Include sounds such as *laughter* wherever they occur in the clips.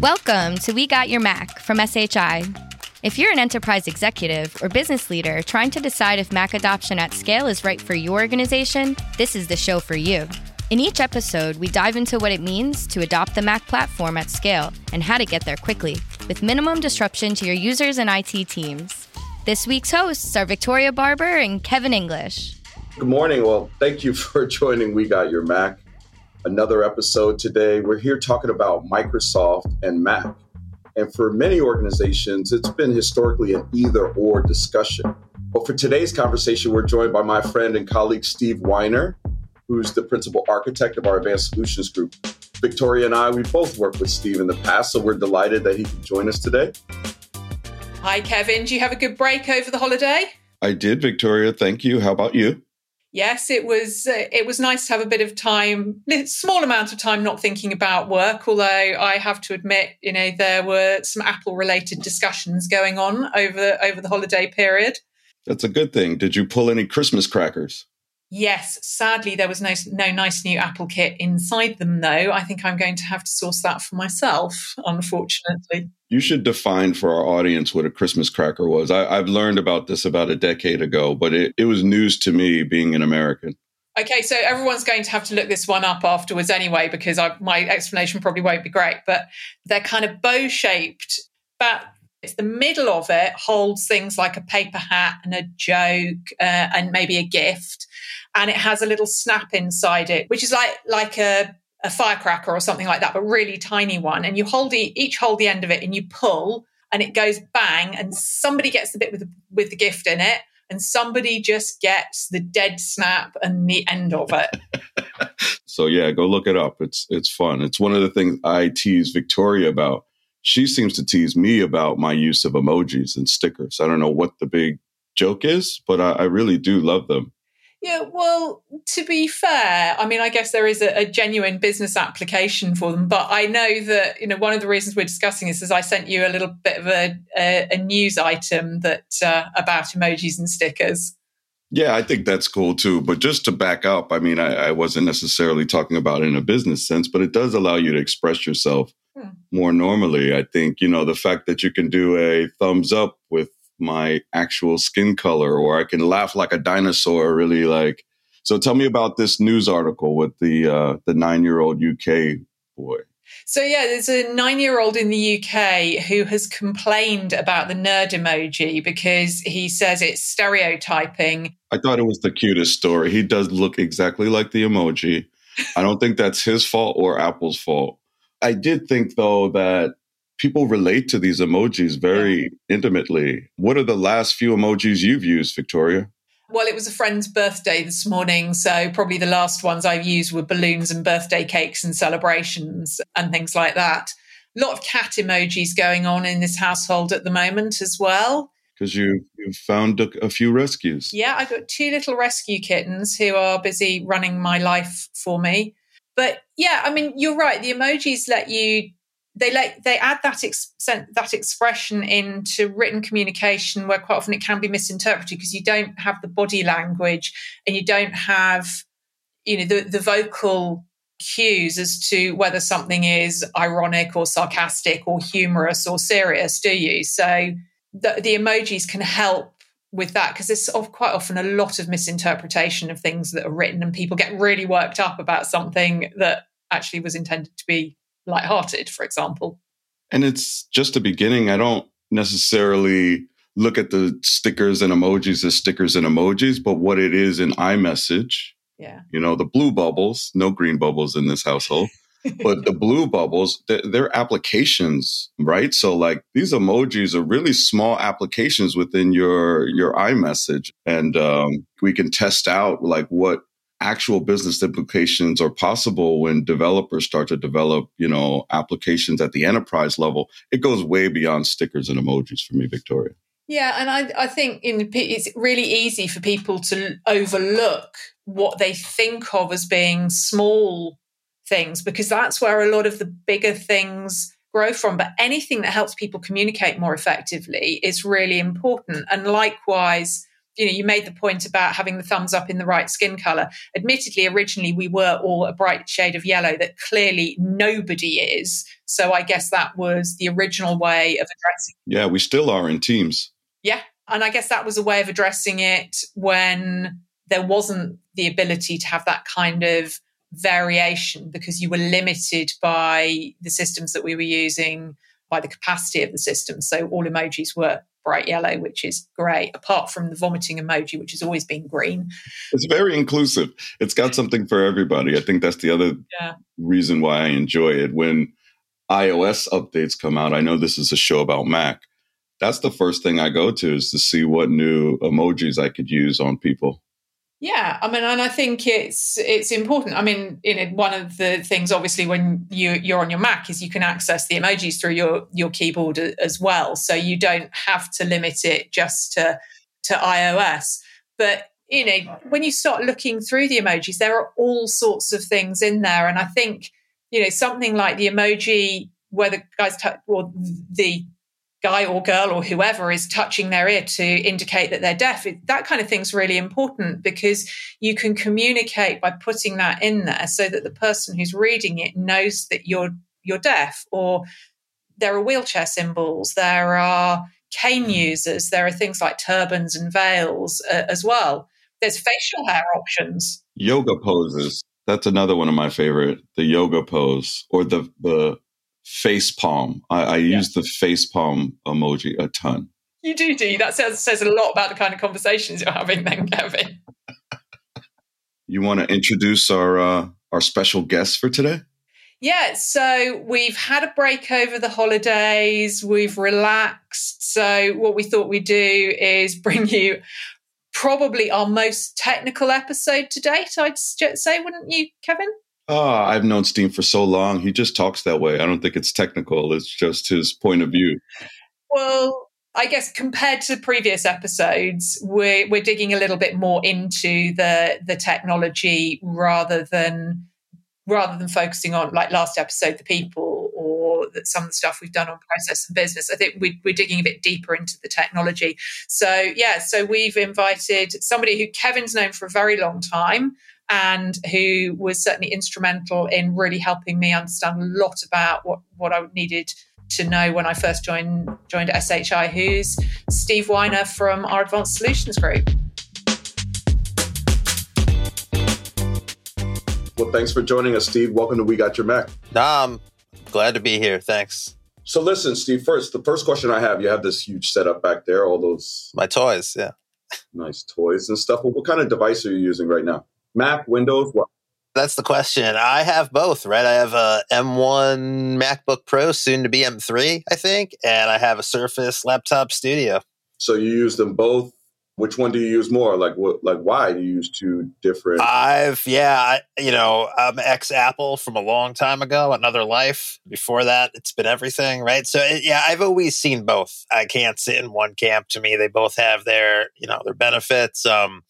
Welcome to We Got Your Mac from SHI. If you're an enterprise executive or business leader trying to decide if Mac adoption at scale is right for your organization, this is the show for you. In each episode, we dive into what it means to adopt the Mac platform at scale and how to get there quickly with minimum disruption to your users and IT teams. This week's hosts are Victoria Barber and Kevin English. Good morning. Well, thank you *laughs* for joining We Got Your Mac another episode today. We're here talking about Microsoft and Mac. And for many organizations, it's been historically an either or discussion. But for today's conversation, we're joined by my friend and colleague Steve Weiner, who's the principal architect of our Advanced Solutions Group. Victoria and I, we both worked with Steve in the past, so we're delighted that he could join us today. Hi, Kevin. Do you have a good break over the holiday? I did, Victoria. Thank you. How about you? yes, it was uh, it was nice to have a bit of time, small amount of time, not thinking about work. Although I have to admit, you know, there were some Apple related discussions going on over over the holiday period. That's a good thing. Did you pull any Christmas crackers? Yes, sadly there was no no nice new Apple kit inside them though. I think I'm going to have to source that for myself, unfortunately. You should define for our audience what a Christmas cracker was. I, have learned about this about a decade ago, but it, it was news to me being an American. Okay, so everyone's going to have to look this one up afterwards anyway, because I, my explanation probably won't be great. But they're kind of bow shaped, but it's the middle of it holds things like a paper hat and a joke uh, and maybe a gift and it has a little snap inside it, which is like like a a firecracker or something like that, but really tiny one. And you hold the, each hold the end of it and you pull, and it goes bang, and somebody gets the bit with the, with the gift in it, and somebody just gets the dead snap and the end of it. *laughs* so yeah, go look it up. It's it's fun. It's one of the things I tease Victoria about. She seems to tease me about my use of emojis and stickers. I don't know what the big joke is, but I, I really do love them. Yeah, well, to be fair, I mean, I guess there is a, a, genuine business application for them. But I know that, you know, one of the reasons we're discussing this is I sent you a little bit of a, a, a news item that uh, about emojis and stickers. Yeah, I think that's cool too. But just to back up, I mean, I, I wasn't necessarily talking about it in a business sense, but it does allow you to express yourself hmm. more normally. I think, you know, the fact that you can do a thumbs up with my actual skin color or I can laugh like a dinosaur really like so tell me about this news article with the uh, the 9-year-old UK boy. So yeah, there's a 9-year-old in the UK who has complained about the nerd emoji because he says it's stereotyping. I thought it was the cutest story. He does look exactly like the emoji. I don't think that's his fault or Apple's fault. I did think though that people relate to these emojis very yeah. intimately. What are the last few emojis you've used, Victoria? Well, it was a friend's birthday this morning. So, probably the last ones I've used were balloons and birthday cakes and celebrations and things like that. A lot of cat emojis going on in this household at the moment as well. Because you, you found a, a few rescues. Yeah, I've got two little rescue kittens who are busy running my life for me. But yeah, I mean, you're right. The emojis let you they like they add that ex- that expression into written communication where quite often it can be misinterpreted because you don't have the body language and you don't have you know the, the vocal cues as to whether something is ironic or sarcastic or humorous or serious do you? So the, the emojis can help with that because there's quite often a lot of misinterpretation of things that are written and people get really worked up about something that actually was intended to be lighthearted, for example. And it's just a beginning. I don't necessarily look at the stickers and emojis as stickers and emojis, but what it is in iMessage. Yeah. You know, the blue bubbles, no green bubbles in this household. *laughs* but the blue bubbles, they're, they're, applications, right? So like these emojis are really small applications within your your iMessage, and um, we can test out like what actual business implications are possible when developers start to develop, you know, applications at the enterprise level. It goes way beyond stickers and emojis for me, Victoria. Yeah, and I, I think in, it's really easy for people to overlook what they think of as being small things because that's where a lot of the bigger things grow from. But anything that helps people communicate more effectively is really important. And likewise, you know, you made the point about having the thumbs up in the right skin color. Admittedly, originally we were all a bright shade of yellow that clearly nobody is. So I guess that was the original way of addressing. Yeah, we still are in teams. Yeah, and I guess that was a way of addressing it when there wasn't the ability to have that kind of variation because you were limited by the systems that we were using, by the capacity of the system. So all emojis were bright yellow, which is great, apart from the vomiting emoji, which has always been green. It's very inclusive. It's got something for everybody. I think that's the other yeah. reason why I enjoy it. When iOS updates come out, I know this is a show about Mac. That's the first thing I go to is to see what new emojis I could use on people. Yeah, I mean, and I think it's it's important. I mean, you know, one of the things, obviously, when you you're on your Mac, is you can access the emojis through your your keyboard as well. So you don't have to limit it just to to iOS. But you know, when you start looking through the emojis, there are all sorts of things in there, and I think you know something like the emoji where the guys t- or the guy or girl or whoever is touching their ear to indicate that they're deaf that kind of thing's really important because you can communicate by putting that in there so that the person who's reading it knows that you're you're deaf or there are wheelchair symbols there are cane users there are things like turbans and veils uh, as well. There's facial hair options. Yoga poses. That's another one of my favorite the yoga pose or the the face palm. I, I yeah. use the face palm emoji a ton. You do, do. That says, says a lot about the kind of conversations you're having then, *laughs* Kevin. you want to introduce our uh, our special guest for today? Yeah, so we've had a break over the holidays. We've relaxed. So what we thought we'd do is bring you probably our most technical episode to date. I'd say, wouldn't you, Kevin? Oh, I've known Steve for so long. He just talks that way. I don't think it's technical. It's just his point of view. Well, I guess compared to previous episodes, we're we're digging a little bit more into the the technology rather than rather than focusing on like last episode the people or that some of the stuff we've done on process and business. I think we, we're digging a bit deeper into the technology. So yeah, so we've invited somebody who Kevin's known for a very long time and who was certainly instrumental in really helping me understand a lot about what, what I needed to know when I first joined joined SHI, who's Steve Weiner from our Advanced Solutions Group. Well, thanks for joining us, Steve. Welcome to We Got Your Mac. Nah, I'm glad to be here. Thanks. So, listen, Steve. First, the first question I have: You have this huge setup back there, all those my toys, yeah, nice toys and stuff. Well, what kind of device are you using right now? Mac, Windows, what? That's the question. I have both, right? I have a M1 MacBook Pro, soon to be M3, I think, and I have a Surface Laptop Studio. So you use them both. Which one do you use more? Like what? Like why do you use two different? I've yeah, you know, I'm ex Apple from a long time ago, another life. Before that, it's been everything, right? So it, yeah, I've always seen both. I can't sit in one camp. To me, they both have their you know their benefits. Um,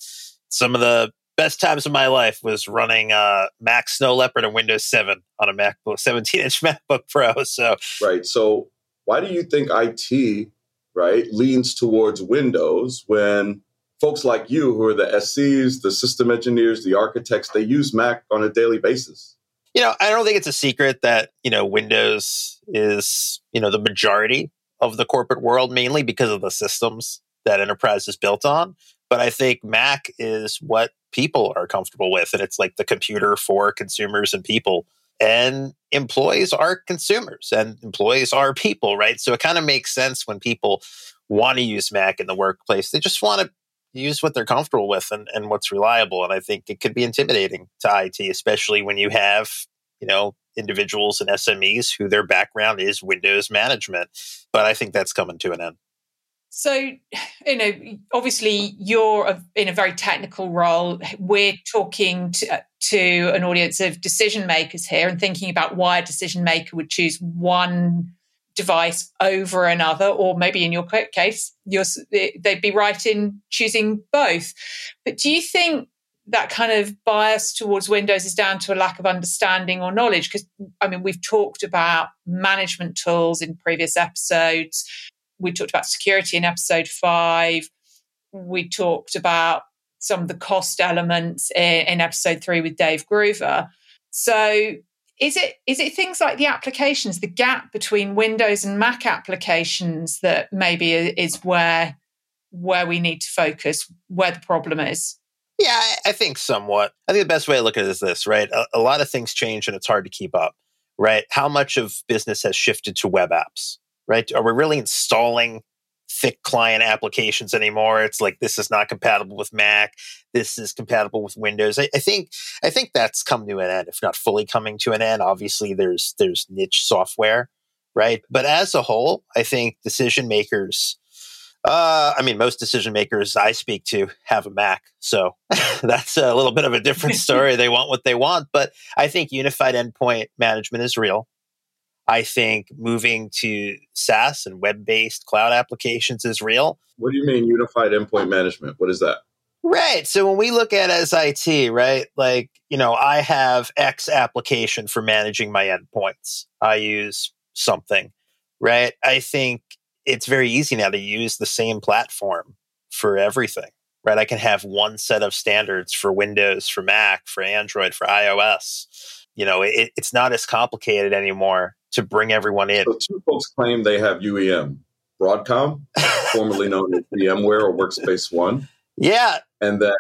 some of the best times of my life was running uh, Mac Snow Leopard and Windows 7 on a MacBook 17 inch *laughs* MacBook Pro. So right. So why do you think IT right leans towards Windows when folks like you, who are the SCs, the system engineers, the architects, they use Mac on a daily basis? You know, I don't think it's a secret that you know Windows is you know the majority of the corporate world, mainly because of the systems that enterprise is built on. But I think Mac is what people are comfortable with. And it's like the computer for consumers and people. And employees are consumers and employees are people, right? So it kind of makes sense when people want to use Mac in the workplace. They just want to use what they're comfortable with and, and what's reliable. And I think it could be intimidating to IT, especially when you have, you know, individuals and SMEs who their background is Windows management. But I think that's coming to an end. So, you know, obviously you're in a very technical role. We're talking to, uh, to an audience of decision makers here and thinking about why a decision maker would choose one device over another, or maybe in your case, they'd be right in choosing both. But do you think that kind of bias towards Windows is down to a lack of understanding or knowledge? Because, I mean, we've talked about management tools in previous episodes we talked about security in episode five. We talked about some of the cost elements in, in episode three with Dave Groover. So is it is it things like the applications, the gap between Windows and Mac applications that maybe is where where we need to focus, where the problem is? Yeah, I think somewhat. I think the best way to look at it is this, right? A, a lot of things change and it's hard to keep up, right? How much of business has shifted to web apps, right? Are we really installing thick client applications anymore. It's like this is not compatible with Mac. This is compatible with Windows. I, I, think I think that's come to an end, if not fully coming to an end. Obviously, there's there's niche software, right? But as a whole, I think decision makers. Uh, I mean, most decision makers I speak to have a Mac, so *laughs* that's a little bit of a different *laughs* story. they want what they want, but I think unified endpoint management is real. I think moving to SaaS and web based cloud applications is real. What do you mean unified endpoint management? What is that? Right. So when we look at as IT, right, like, you know, I have X application for managing my endpoints. I use something, right? I think it's very easy now to use the same platform for everything, right? I can have one set of standards for Windows, for Mac, for Android, for iOS. You know, it, it's not as complicated anymore to bring everyone in. So two folks claim they have UEM. Broadcom, *laughs* formerly known as VMware or Workspace ONE. Yeah. And then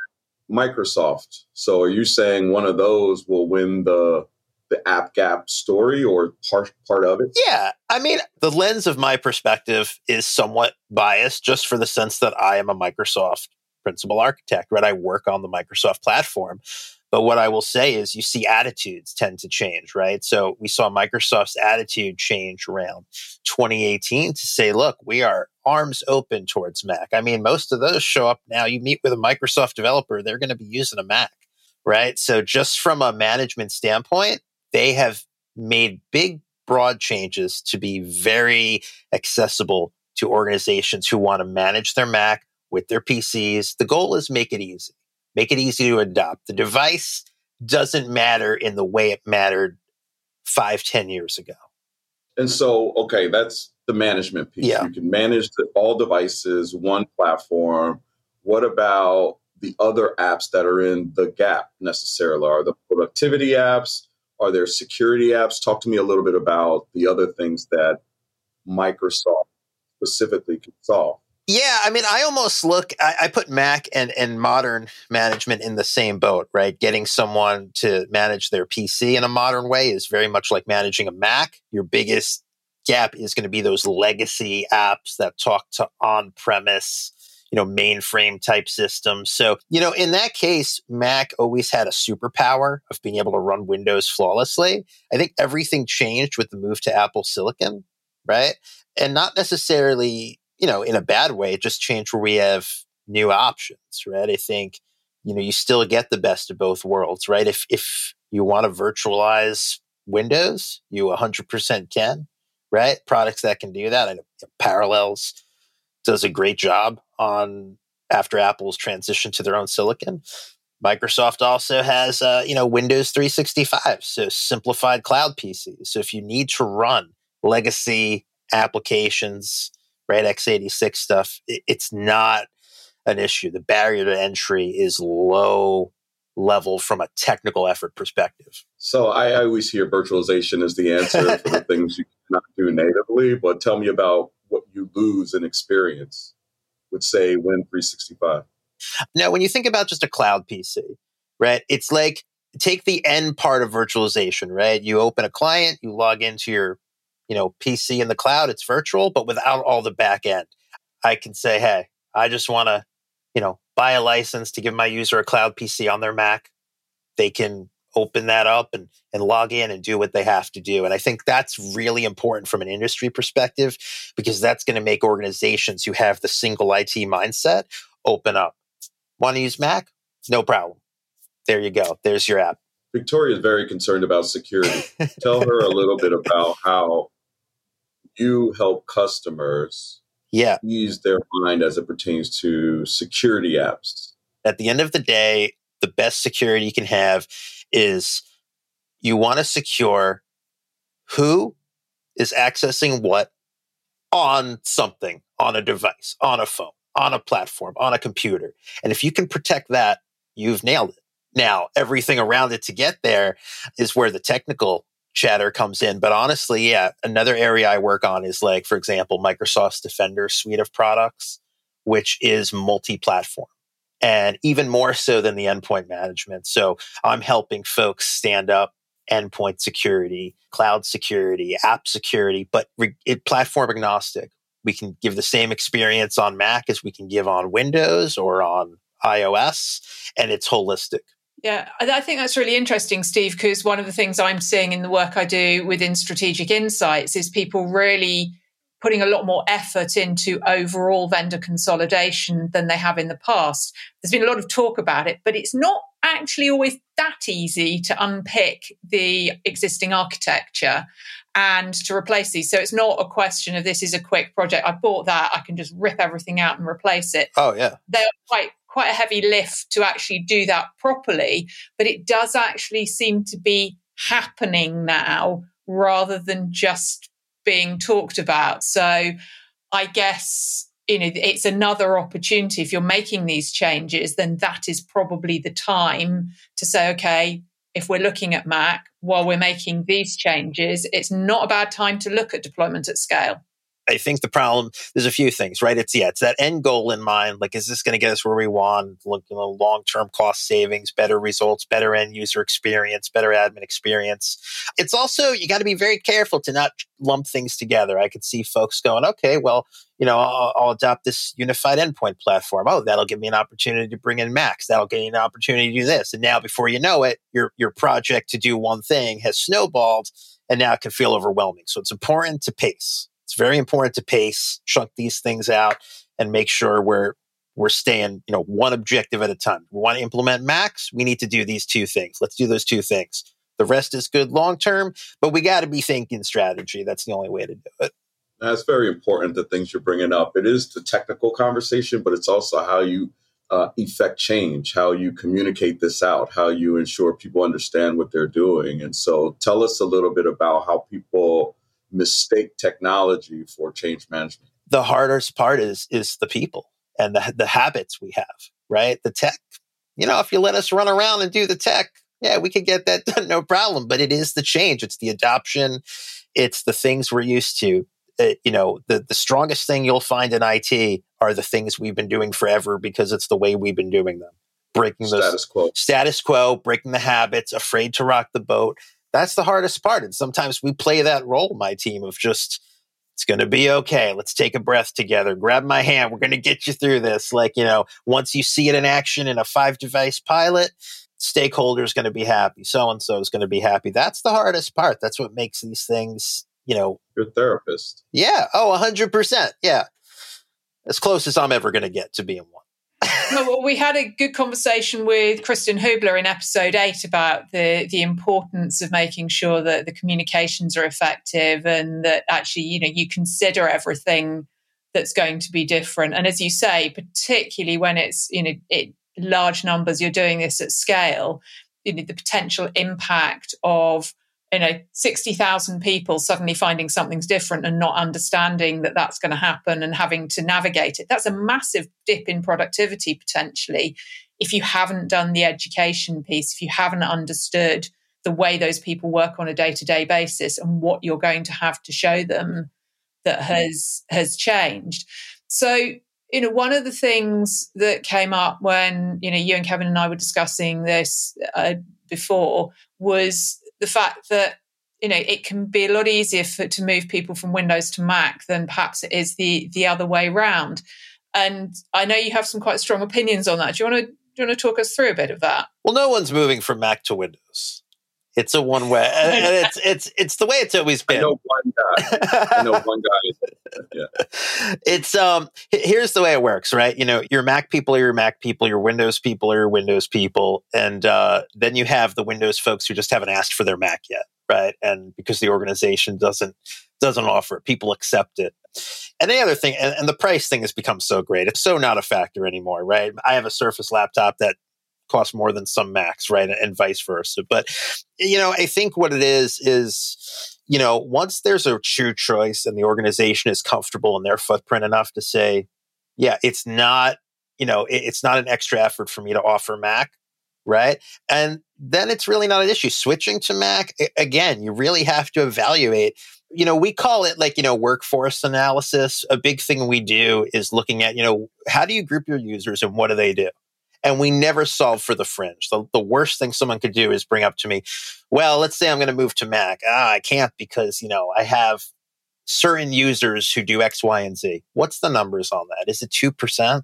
Microsoft. So are you saying one of those will win the the app gap story or part part of it? Yeah. I mean, the lens of my perspective is somewhat biased just for the sense that I am a Microsoft principal architect, right? I work on the Microsoft platform. But what I will say is you see attitudes tend to change, right? So we saw Microsoft's attitude change around 2018 to say, look, we are arms open towards Mac. I mean, most of those show up now. You meet with a Microsoft developer, they're going to be using a Mac, right? So just from a management standpoint, they have made big, broad changes to be very accessible to organizations who want to manage their Mac with their PCs. The goal is make it easy make it easy to adopt. The device doesn't matter in the way it mattered five, ten years ago. And so, okay, that's the management piece. Yeah. You can manage the, all devices, one platform. What about the other apps that are in the gap necessarily? Are the productivity apps? Are there security apps? Talk to me a little bit about the other things that Microsoft specifically can solve. Yeah, I mean, I almost look. I, I, put Mac and and modern management in the same boat, right? Getting someone to manage their PC in a modern way is very much like managing a Mac. Your biggest gap is going to be those legacy apps that talk to on-premise, you know, mainframe type systems. So, you know, in that case, Mac always had a superpower of being able to run Windows flawlessly. I think everything changed with the move to Apple Silicon, right? And not necessarily you know, in a bad way, just changed where we have new options, right? I think, you know, you still get the best of both worlds, right? If, if you want to virtualize Windows, you 100% can, right? Products that can do that. I know Parallels does a great job on after Apple's transition to their own silicon. Microsoft also has, uh, you know, Windows 365, so simplified cloud PCs. So if you need to run legacy applications right? x86 stuff, it's not an issue. The barrier to entry is low level from a technical effort perspective. So I always hear virtualization is the answer for the *laughs* things you cannot do natively, but tell me about what you lose in experience with say Win 365. Now, when you think about just a cloud PC, right? It's like take the end part of virtualization, right? You open a client, you log into your you know, PC in the cloud, it's virtual, but without all the back end. I can say, hey, I just want to, you know, buy a license to give my user a cloud PC on their Mac. They can open that up and, and log in and do what they have to do. And I think that's really important from an industry perspective because that's going to make organizations who have the single IT mindset open up. Want to use Mac? No problem. There you go. There's your app. Victoria is very concerned about security. Tell her a little bit about how you help customers yeah. ease their mind as it pertains to security apps? At the end of the day, the best security you can have is you want to secure who is accessing what on something, on a device, on a phone, on a platform, on a computer. And if you can protect that, you've nailed it. Now, everything around it to get there is where the technical chatter comes in. But honestly, yeah, another area I work on is like, for example, Microsoft's Defender suite of products, which is multi platform and even more so than the endpoint management. So I'm helping folks stand up endpoint security, cloud security, app security, but re- it, platform agnostic. We can give the same experience on Mac as we can give on Windows or on iOS, and it's holistic. Yeah, I think that's really interesting, Steve, because one of the things I'm seeing in the work I do within strategic insights is people really putting a lot more effort into overall vendor consolidation than they have in the past. There's been a lot of talk about it, but it's not actually always that easy to unpick the existing architecture and to replace these. So it's not a question of this is a quick project. I bought that, I can just rip everything out and replace it. Oh yeah. They're quite quite a heavy lift to actually do that properly, but it does actually seem to be happening now rather than just being talked about. So I guess you know it's another opportunity if you're making these changes then that is probably the time to say okay if we're looking at mac while we're making these changes it's not a bad time to look at deployment at scale I think the problem there's a few things, right? It's yeah, it's that end goal in mind. Like, is this going to get us where we want? Look, you know, long term cost savings, better results, better end user experience, better admin experience. It's also you got to be very careful to not lump things together. I could see folks going, okay, well, you know, I'll, I'll, adopt this unified endpoint platform. Oh, that'll give me an opportunity to bring in Macs. That'll give me an opportunity to do this. And now, before you know it, your your project to do one thing has snowballed, and now it can feel overwhelming. So it's important to pace. It's very important to pace, chunk these things out, and make sure we're we're staying, you know, one objective at a time. We want to implement Macs, We need to do these two things. Let's do those two things. The rest is good long term, but we got to be thinking strategy. That's the only way to do it. That's very important. The things you're bringing up. It is the technical conversation, but it's also how you uh, effect change, how you communicate this out, how you ensure people understand what they're doing. And so, tell us a little bit about how people mistake technology for change management? The hardest part is is the people and the the habits we have, right? The tech. You know, if you let us run around and do the tech, yeah, we could get that *laughs* done, no problem. But it is the change. It's the adoption. It's the things we're used to. It, uh, you know, the, the strongest thing you'll find in IT are the things we've been doing forever because it's the way we've been doing them. Breaking the status quo, status quo, breaking the habits, afraid to rock the boat that's the hardest part. And sometimes we play that role, my team, of just, it's going to be okay. Let's take a breath together. Grab my hand. We're going to get you through this. Like, you know, once you see it in action in a five device pilot, stakeholders going to be happy. So and so is going to be happy. That's the hardest part. That's what makes these things, you know. Your therapist. Yeah. Oh, 100%. Yeah. As close as I'm ever going to get to being one well, we had a good conversation with Christian Hubler in episode eight about the the importance of making sure that the communications are effective and that actually, you know, you consider everything that's going to be different. And as you say, particularly when it's you know it, large numbers, you're doing this at scale. You know, the potential impact of you know 60,000 people suddenly finding something's different and not understanding that that's going to happen and having to navigate it. That's a massive dip in productivity potentially if you haven't done the education piece if you haven't understood the way those people work on a day-to-day basis and what you're going to have to show them that has has changed. So you know one of the things that came up when you know you and Kevin and I were discussing this uh, before was the fact that you know it can be a lot easier for, to move people from Windows to Mac than perhaps it is the the other way round. And I know you have some quite strong opinions on that. Do you want to do you want to talk us through a bit of that? Well, no one's moving from Mac to Windows. It's a one way, it's *laughs* it's it's the way it's always been. I know one guy. I know one guy. Yeah. It's um. Here's the way it works, right? You know, your Mac people are your Mac people, your Windows people are your Windows people, and uh, then you have the Windows folks who just haven't asked for their Mac yet, right? And because the organization doesn't doesn't offer it, people accept it. And the other thing, and, and the price thing has become so great; it's so not a factor anymore, right? I have a Surface laptop that cost more than some Macs, right? And vice versa. But, you know, I think what it is, is, you know, once there's a true choice and the organization is comfortable in their footprint enough to say, Yeah, it's not, you know, it, it's not an extra effort for me to offer Mac, right? And then it's really not an issue. Switching to Mac, again, you really have to evaluate. You know, we call it like, you know, workforce analysis. A big thing we do is looking at, you know, how do you group your users and what do they do? And we never solve for the fringe. The, the worst thing someone could do is bring up to me, well, let's say I'm going to move to Mac. Ah, I can't because, you know, I have certain users who do X, Y, and Z. What's the numbers on that? Is it 2%?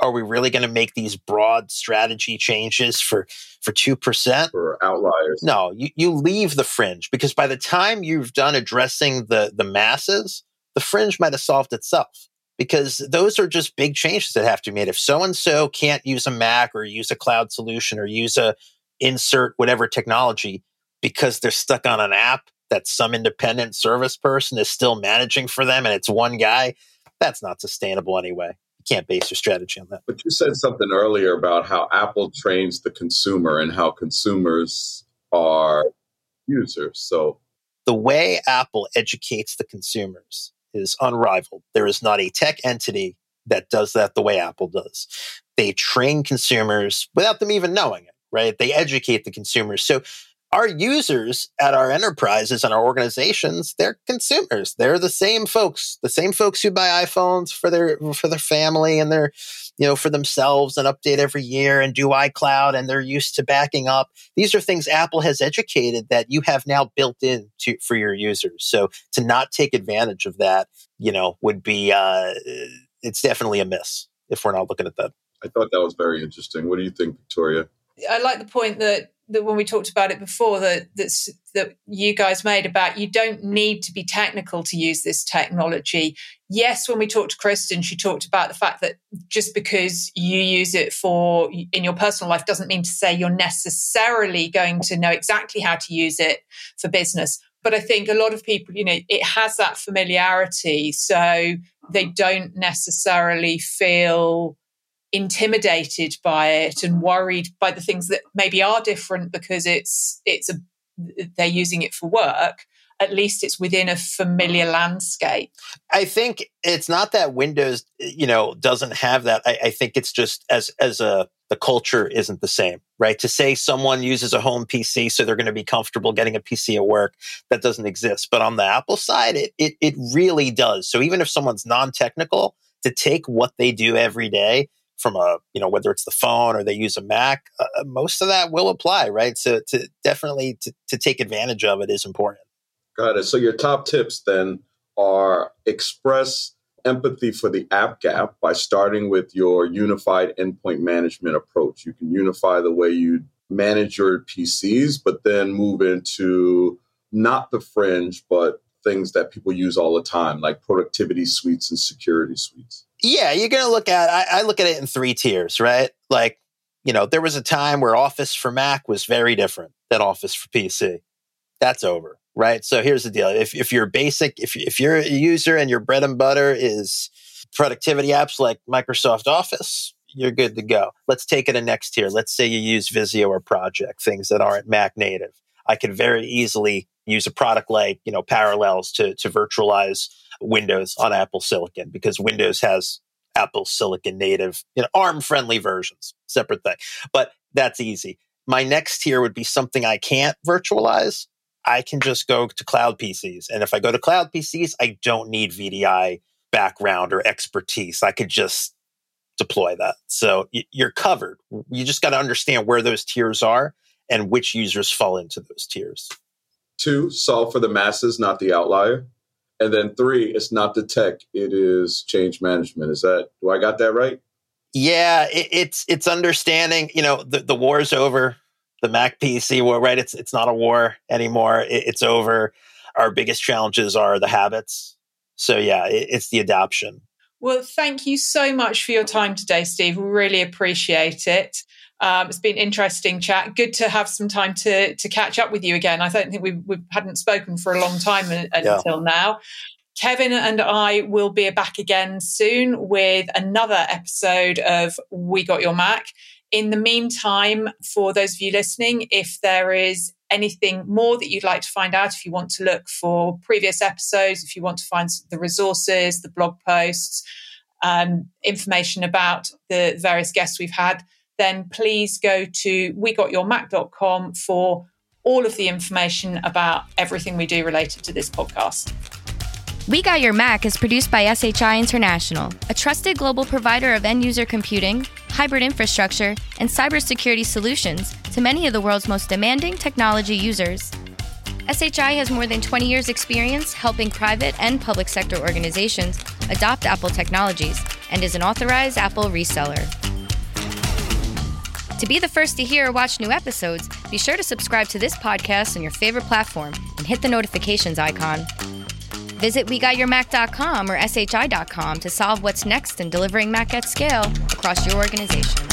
Are we really going to make these broad strategy changes for for 2%? For outliers. No, you, you leave the fringe because by the time you've done addressing the, the masses, the fringe might have solved itself because those are just big changes that have to be made. If so and so can't use a Mac or use a cloud solution or use a insert whatever technology because they're stuck on an app that some independent service person is still managing for them and it's one guy, that's not sustainable anyway. You can't base your strategy on that. But you said something earlier about how Apple trains the consumer and how consumers are users. So the way Apple educates the consumers is unrivaled. There is not a tech entity that does that the way Apple does. They train consumers without them even knowing it, right? They educate the consumers. So our users at our enterprises and our organizations, they're consumers. They're the same folks, the same folks who buy iPhones for their for their family and their, you know, for themselves and update every year and do iCloud and they're used to backing up. These are things Apple has educated that you have now built in to for your users. So to not take advantage of that, you know, would be uh, it's definitely a miss if we're not looking at that. I thought that was very interesting. What do you think, Victoria? I like the point that that when we talked about it before that that's that you guys made about you don't need to be technical to use this technology. Yes, when we talked to Kristen, she talked about the fact that just because you use it for in your personal life doesn't mean to say you're necessarily going to know exactly how to use it for business. But I think a lot of people, you know, it has that familiarity, so they uh-huh. don't necessarily feel intimidated by it and worried by the things that maybe are different because it's it's a they're using it for work. At least it's within a familiar landscape. I think it's not that windows you know doesn't have that. I, I think it's just as as a the culture isn't the same right? To say someone uses a home pc so they're going to be comfortable getting a pc at work that doesn't exist. But on the apple side it, it, it really does. So even if someone's non-technical to take what they do every day from a you know whether it's the phone or they use a mac uh, uh, most of that will apply right? So to definitely to, to take advantage of it is important. Got it. So your top tips then are express empathy for the app gap by starting with your unified endpoint management approach. You can unify the way you manage your pcs but then move into not the fringe but things that people use all the time like productivity suites and security suites yeah, you're going to look at, I, I look at it in three tiers, right? Like, you know, there was a time where Office for Mac was very different than Office for PC. That's over, right? So here's the deal. If, if you're basic, if, if you're a user and your bread and butter is productivity apps like Microsoft Office, you're good to go. Let's take it a next tier. Let's say you use Visio or Project, things that aren't Mac native. I could very easily use a product like, you know, Parallels to, to virtualize Windows on Apple Silicon because Windows has Apple Silicon native, you know, ARM friendly versions, separate thing. But that's easy. My next tier would be something I can't virtualize. I can just go to cloud PCs. And if I go to cloud PCs, I don't need VDI background or expertise. I could just deploy that. So you're covered. You just got to understand where those tiers are and which users fall into those tiers. Two, solve for the masses, not the outlier. And then three, it's not the tech; it is change management. Is that do I got that right? Yeah, it, it's it's understanding. You know, the the war is over. The Mac PC war, right? It's it's not a war anymore. It, it's over. Our biggest challenges are the habits. So yeah, it, it's the adoption. Well, thank you so much for your time today, Steve. We really appreciate it. Um, it's been interesting chat. Good to have some time to to catch up with you again. I don't think we we hadn't spoken for a long time until yeah. now. Kevin and I will be back again soon with another episode of We Got Your Mac. In the meantime, for those of you listening, if there is anything more that you'd like to find out, if you want to look for previous episodes, if you want to find the resources, the blog posts, um, information about the various guests we've had, then please go to wegotyourmac.com for all of the information about everything we do related to this podcast. We Got Your Mac is produced by SHI International, a trusted global provider of end user computing, hybrid infrastructure, and cybersecurity solutions to many of the world's most demanding technology users. SHI has more than 20 years' experience helping private and public sector organizations adopt Apple technologies and is an authorized Apple reseller. To be the first to hear or watch new episodes, be sure to subscribe to this podcast on your favorite platform and hit the notifications icon. Visit WeGotYourMac.com or SHI.com to solve what's next in delivering Mac at scale across your organization.